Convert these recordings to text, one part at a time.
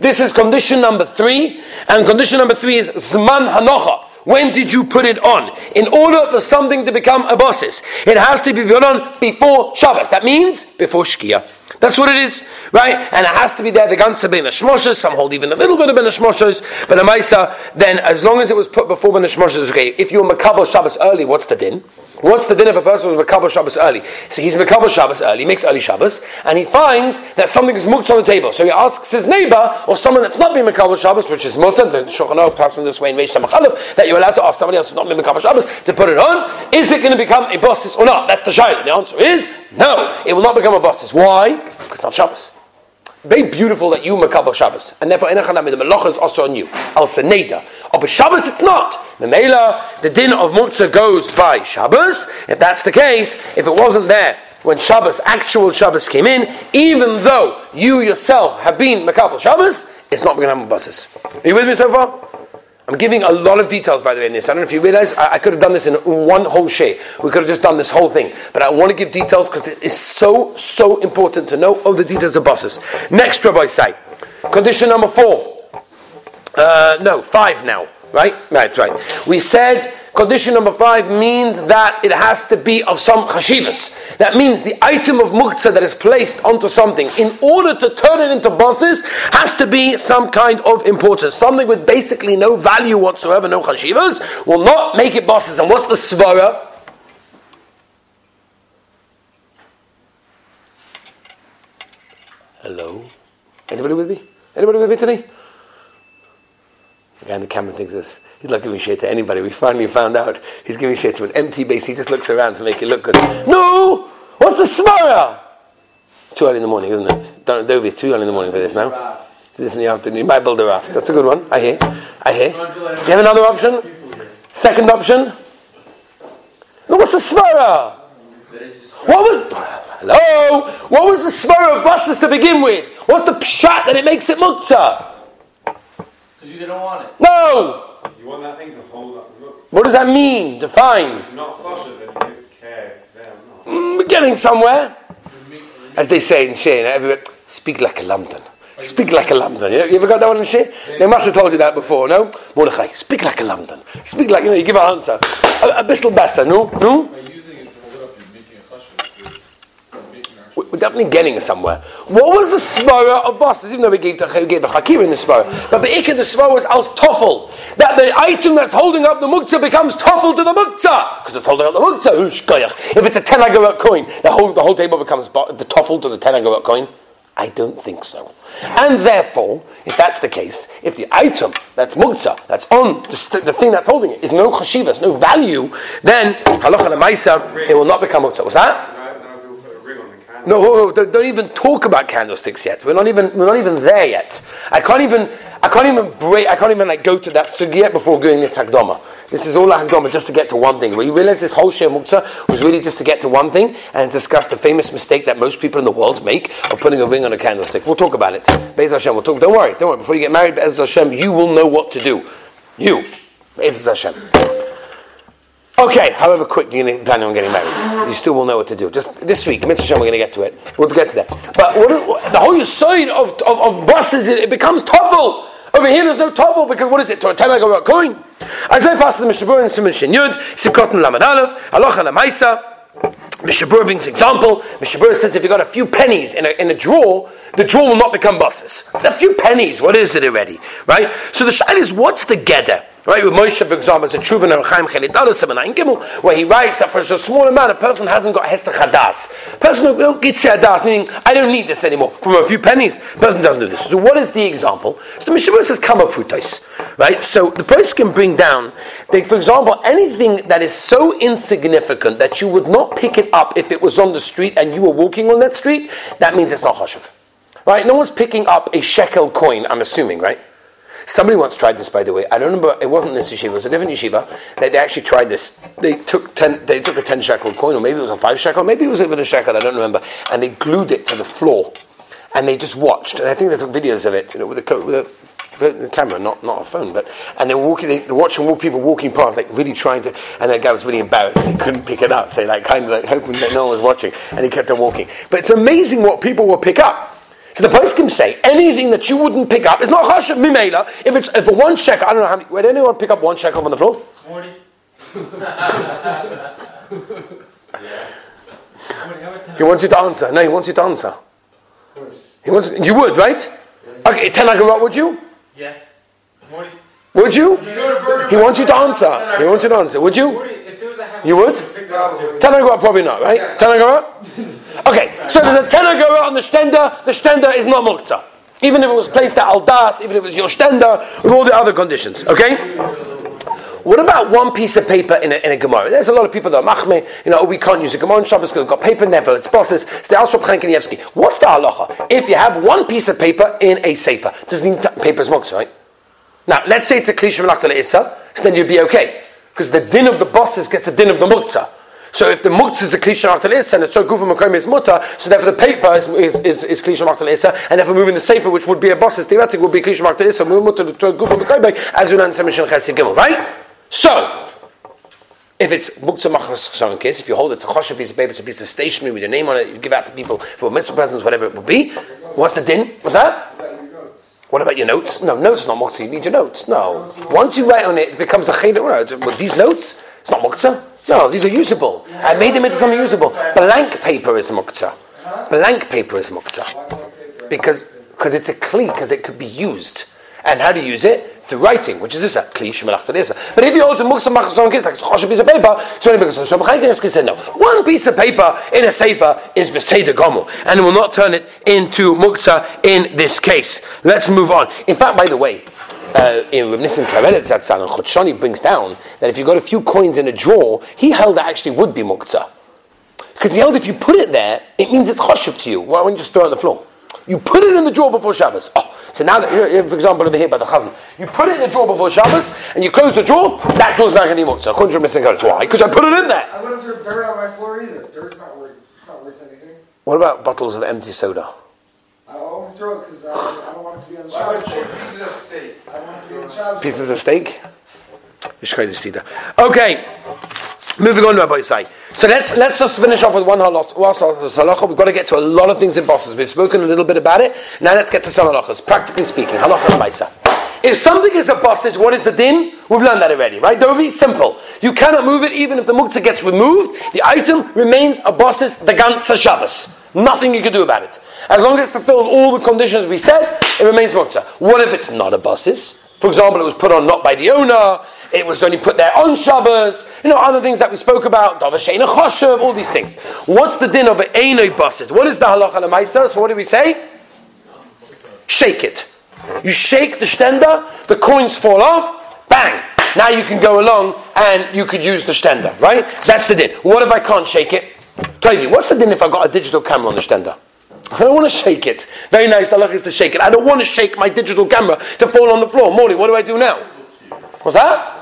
This is condition number three, and condition number three is Zman Hanocha. When did you put it on? In order for something to become a bosses, it has to be put on before Shabbos. That means before Shkia. That's what it is, right? And it has to be there, the guns ganze ben Shmoshes, some hold even a little bit of ben Shmoshes, but a Maisa, then as long as it was put before ben Shmoshes, okay, if you were Makabal Shabbos early, what's the din? What's the din if a person was Makabal Shabbos early? So he's Makabal Shabbos early, makes early Shabbos, and he finds that something is muktzah on the table. So he asks his neighbor, or someone that's not been Makabal Shabbos, which is mutter, the Shulchan passing this way in Reish that you're allowed to ask somebody else who's not been Makabal Shabbos to put it on. Is it going to become a bosses or not? That's the shayla. The answer is no. It will not become a bosses. Why? Because it's not Shabbos. Very beautiful that you makabel Shabbos, and therefore enachanam the melacha is also on you. Al seneda. But Shabbos it's not. The the din of muktzah goes by Shabbos. If that's the case, if it wasn't there when Shabbos, actual Shabbos came in, even though you yourself have been makabel Shabbos, it's not going to have a. Are you with me so far? I'm giving a lot of details, by the way, in this. I don't know if you realize, I, I could have done this in one whole share. We could have just done this whole thing. But I want to give details because it is so, so important to know all the details of bosses. Next, Rabbi say, condition number four. Uh, no, five now. Right? Right, right. We said condition number five means that it has to be of some chashivas. That means the item of muktzah that is placed onto something, in order to turn it into bosses, has to be some kind of importance. Something with basically no value whatsoever, no chashivas, will not make it bosses. And what's the svara? Hello? Anybody with me? Anybody with me today? The guy in the camera thinks this. He's not giving shit to anybody. We finally found out he's giving shit to an empty base. He just looks around to make it look good. No! What's the svara? It's too early in the morning, isn't it? Don't, Dovi, it's too early in the morning for this now. This in the afternoon. You might build a raft. That's a good one. I hear. I hear. Do you have another option? Second option? No, what's the svara? What was hello? What was the svara of bosses to begin with? What's the pshat that it makes it muktzah? Because you didn't want it. No! You want that thing to hold up the. What does that mean? Define. If not choshev, then you don't care to them. Mm, we're getting somewhere. As they say in Shea, everywhere, speak like a London. Speak like a London. You, know, you ever got that one in Shea? They must have told you that before, no? Mordechai, speak like a London. Speak like, you know, you give an answer. A, a bissel besser, no? No? By using it to hold it up, you're making a chashav. You're making an We're definitely getting somewhere. What was the svara of bosses? Even though we gave the, we gave the hakir in the svara, but the ik ikka the svara was als toffel. That the item that's holding up the muktzah becomes toffel to the muktzah because it's holding up the muktzah. If it's a ten agarot coin, the whole the whole table becomes the toffel to the ten agarot coin. I don't think so. And therefore, if that's the case, if the item that's muktzah, that's on the, st- the thing that's holding it, is no chashivas, no value, then halacha lemaisa, it will not become muktzah. Was that? No, no. No, don't even talk about candlesticks yet. We're not even we're not even there yet. I can't even I can't even break I can't even like go to that sugi before doing this hakdama. This is all a just to get to one thing. Where you realize this whole share muktzah was really just to get to one thing and discuss the famous mistake that most people in the world make of putting a ring on a candlestick. We'll talk about it. Be'ez Hashem, we'll talk. Don't worry, don't worry. Before you get married, Be'ez Hashem, you will know what to do. You, Be'ez Hashem. Okay, however quick you're planning on getting married, you still will know what to do. Just this week, Mitzvah we're going to get to it. We'll get to that. But what, the whole side of, of, of bosses, it, it becomes toffel. Over here, there's no toffel because what is it? To a time go about coin. As I pass the Mishnah Berurah and Siman Shin Yud, and Lamed Aleph, Halacha Lamaisa. Mishnah Berurah brings example. Mishnah Berurah says if you got a few pennies in a, in a drawer, the drawer will not become bosses. A few pennies, what is it already? Right? So the shayla is what's the gedder? Right, with Moshe, for example, is a and Chaim Gimel, where he writes that for a small amount, a person hasn't got Hesach Hadas. Person who don't get Hadas, meaning I don't need this anymore. From a few pennies, person doesn't do this. So what is the example? So the Mishnah says Kama Prutais. Right? So the person can bring down, that, for example, anything that is so insignificant that you would not pick it up if it was on the street and you were walking on that street, that means it's not Hashav. Right? No one's picking up a shekel coin, I'm assuming, right? Somebody once tried this, by the way. I don't remember. It wasn't this yeshiva. It was a different yeshiva. They, they actually tried this. They took ten. They took a ten shekel coin, or maybe it was a five shekel. Maybe it was even a shekel. I don't remember. And they glued it to the floor, and they just watched. And I think they took videos of it, you know, with a with a the camera, not not a phone, but and they were walking, they, they watching all people walking past, like really trying to, and that guy was really embarrassed. He couldn't pick it up, so like kind of like hoping that no one was watching, and he kept on walking. But it's amazing what people will pick up. So the poskim say anything that you wouldn't pick up is not chashav mimela. If it's if a one shekel, I don't know how many. Would anyone pick up one shekel on the floor? Morty. Morty, how about ten? He wants you to answer. No, he wants you to answer. Of course. He wants you would right? Okay, ten agarot, would you? Yes. Morty. Would you? You go to Burger He wants you to answer. He wants you to answer. Would you? Morty, if there was a half. You would? Pick it up too. Ten agarot, probably not, right? Ten agarot. Okay, so there's a ten agarot on the stender. The stender is not muktzah. Even if it was placed at aldas, even if it was your stender, with all the other conditions. Okay. What about one piece of paper in a, in a Gemara? There's a lot of people that are machme, you know, we can't use a Gemara in Shabbos because we've got paper never, it's bosses. What's the halacha? If you have one piece of paper in a sefer, doesn't mean t- paper is muktzah, right? Now, let's say it's a klisha le'isa, so then you'd be okay. Because the din of the bosses gets the din of the muktzah. So if the muktzah is a klisha v'nachta le'isa, and it's so gufa makom is mutter, so therefore the paper is, is, is, is klisha v'nachta le'isa, and therefore moving the sefer, which would be a bosses, theoretically would be klisha v'nachta le'isa, move mutter to gufa makom, as we learn in Semishin Chesed Gimel, right? So, if it's muktzah chashav case, if you hold it, a choshev piece of paper, it's a piece of stationery with your name on it, you give out to people for mitzvah presents, whatever it will be. What's the din? What's that? What about your notes? No, notes is not muktzah. You need your notes. No. Once you write on it, it becomes a. Well, these notes, it's not muktzah. No, these are usable. I made them into something usable. Blank paper is muktzah. Blank paper is muktzah because because it's a kli because it could be used. And how you use it? Through writing, which is this a kli But if you hold a muktzah machzon kiss like a piece of paper, so because no. One piece of paper in a sefer is v'seder gomu, and it will not turn it into muktzah in this case. Let's move on. In fact, by the way, uh, in Reb Nissen Karelitz Zatzal and Chut Shani brings down that if you got a few coins in a drawer, he held that actually would be muktzah. Because he held if you put it there, it means it's choshev to you. Why wouldn't you just throw it on the floor? You put it in the drawer before Shabbos. Oh, so now that, here, for example, over here by the chazan, you put it in the drawer before Shabbos, and you close the drawer, that drawer's not going to be muktzah. According to Reb Nissen Karelitz. Why? Because I put it in there. I wouldn't throw dirt on my floor either. Dirt's not worth, it's not worth anything. What about bottles of empty soda? I only throw it because uh, I don't want it to be on the Why would shop. you pieces of steak? Pieces of steak? Okay, moving on to Rabbi Isai. So let's let's just finish off with one halacha. We've got to get to a lot of things in bosses. We've spoken a little bit about it. Now let's get to some halachas. Practically speaking, halacha Maisa. If something is a bossage, what is the din? We've learned that already, right, Dovi? Simple. You cannot move it even if the muktzah gets removed. The item remains a boss's the ganza Shabbos. Nothing you can do about it. As long as it fulfills all the conditions we said, it remains muktzah. What if it's not a boss's? For example, it was put on not by the owner. It was only put there on Shabbos. You know, other things that we spoke about. Davar sheina choshev, all these things. What's the din of an einoi boss's? What is the halacha lemaisa? So what do we say? Shake it. You shake the stender, the coins fall off, bang. Now you can go along and you could use the stender, right? That's the din. What if I can't shake it? Tell Tovi, what's the din if I've got a digital camera on the stender? I don't want to shake it. Very nice, the is to shake it. I don't want to shake my digital camera to fall on the floor. Morley, what do I do now? What's that?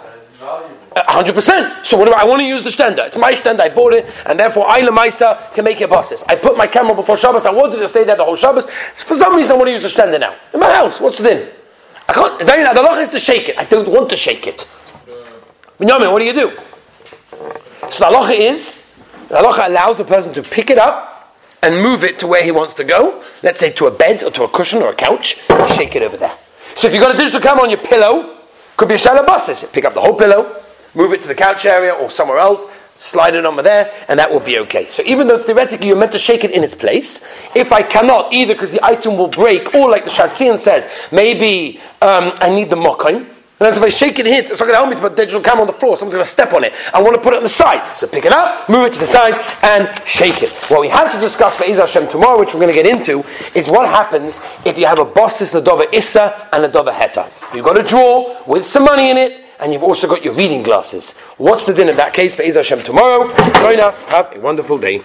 Hundred percent. So what do I, I want to use the stender? It's my stender. I bought it, and therefore I Lemaisa can make it bosses. I put my camera before Shabbos. I wanted to stay there the whole Shabbos. For some reason, I want to use the stender now in my house. What's the din? I can't. The halach is to shake it. I don't want to shake it. Uh, Binyamin, what do you do? So the halacha is the halacha allows the person to pick it up and move it to where he wants to go. Let's say to a bed or to a cushion or a couch. Shake it over there. So if you've got a digital camera on your pillow, could be a shallow bosses. Pick up the whole pillow, move it to the couch area or somewhere else, slide it over there, and that will be okay. So even though theoretically you're meant to shake it in its place, if I cannot, either because the item will break, or like the Shatzian says, maybe um, I need the mokaim. And as if I shake it here, it's not going to help me to put digital camera on the floor. Someone's going to step on it. I want to put it on the side. So pick it up, move it to the side, and shake it. What we have to discuss for Iz Hashem tomorrow, which we're going to get into, is what happens if you have a bossis ladova issa and ladova heta. You've got a drawer with some money in it, and you've also got your reading glasses. What's the din in that case for Iz Hashem tomorrow? Join us. Have a wonderful day.